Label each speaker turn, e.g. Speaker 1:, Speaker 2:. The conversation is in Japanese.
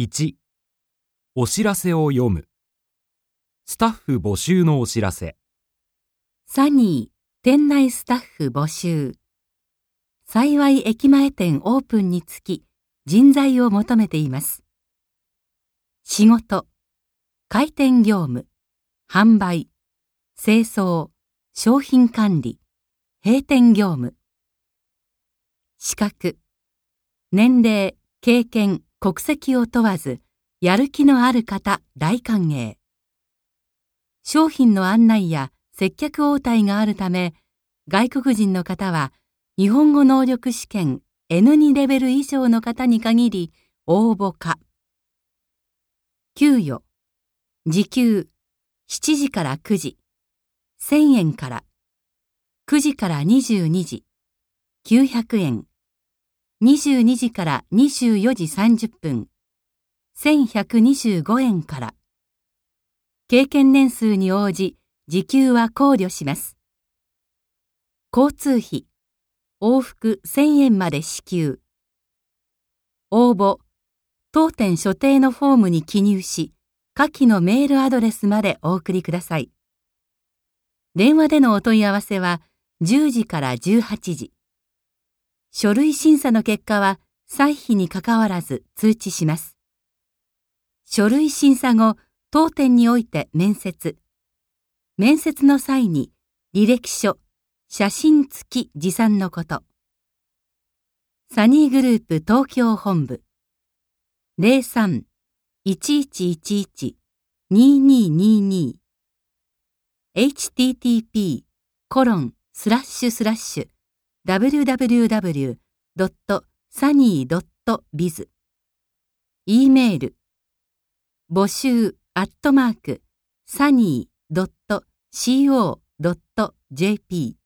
Speaker 1: 1お知らせを読む。スタッフ募集のお知らせ。
Speaker 2: サニー店内スタッフ募集。幸い駅前店オープンにつき人材を求めています。仕事。開店業務。販売。清掃。商品管理。閉店業務。資格。年齢。経験。国籍を問わずやる気のある方大歓迎。商品の案内や接客応対があるため外国人の方は日本語能力試験 N2 レベル以上の方に限り応募可。給与。時給。7時から9時。1000円から。9時から22時。900円。22時から24時30分1125円から。経験年数に応じ時給は考慮します。交通費。往復1000円まで支給。応募。当店所定のフォームに記入し下記のメールアドレスまでお送りください。電話でのお問い合わせは10時から18時書類審査の結果は歳費にかかわらず通知します。書類審査後当店において面接。面接の際に履歴書写真付き持参のこと。サニーグループ東京本部。03-1111-2222 http コロンスラッシュスラッシュ。www.sunny.biz e メール募集アットマーク sunny.co.jp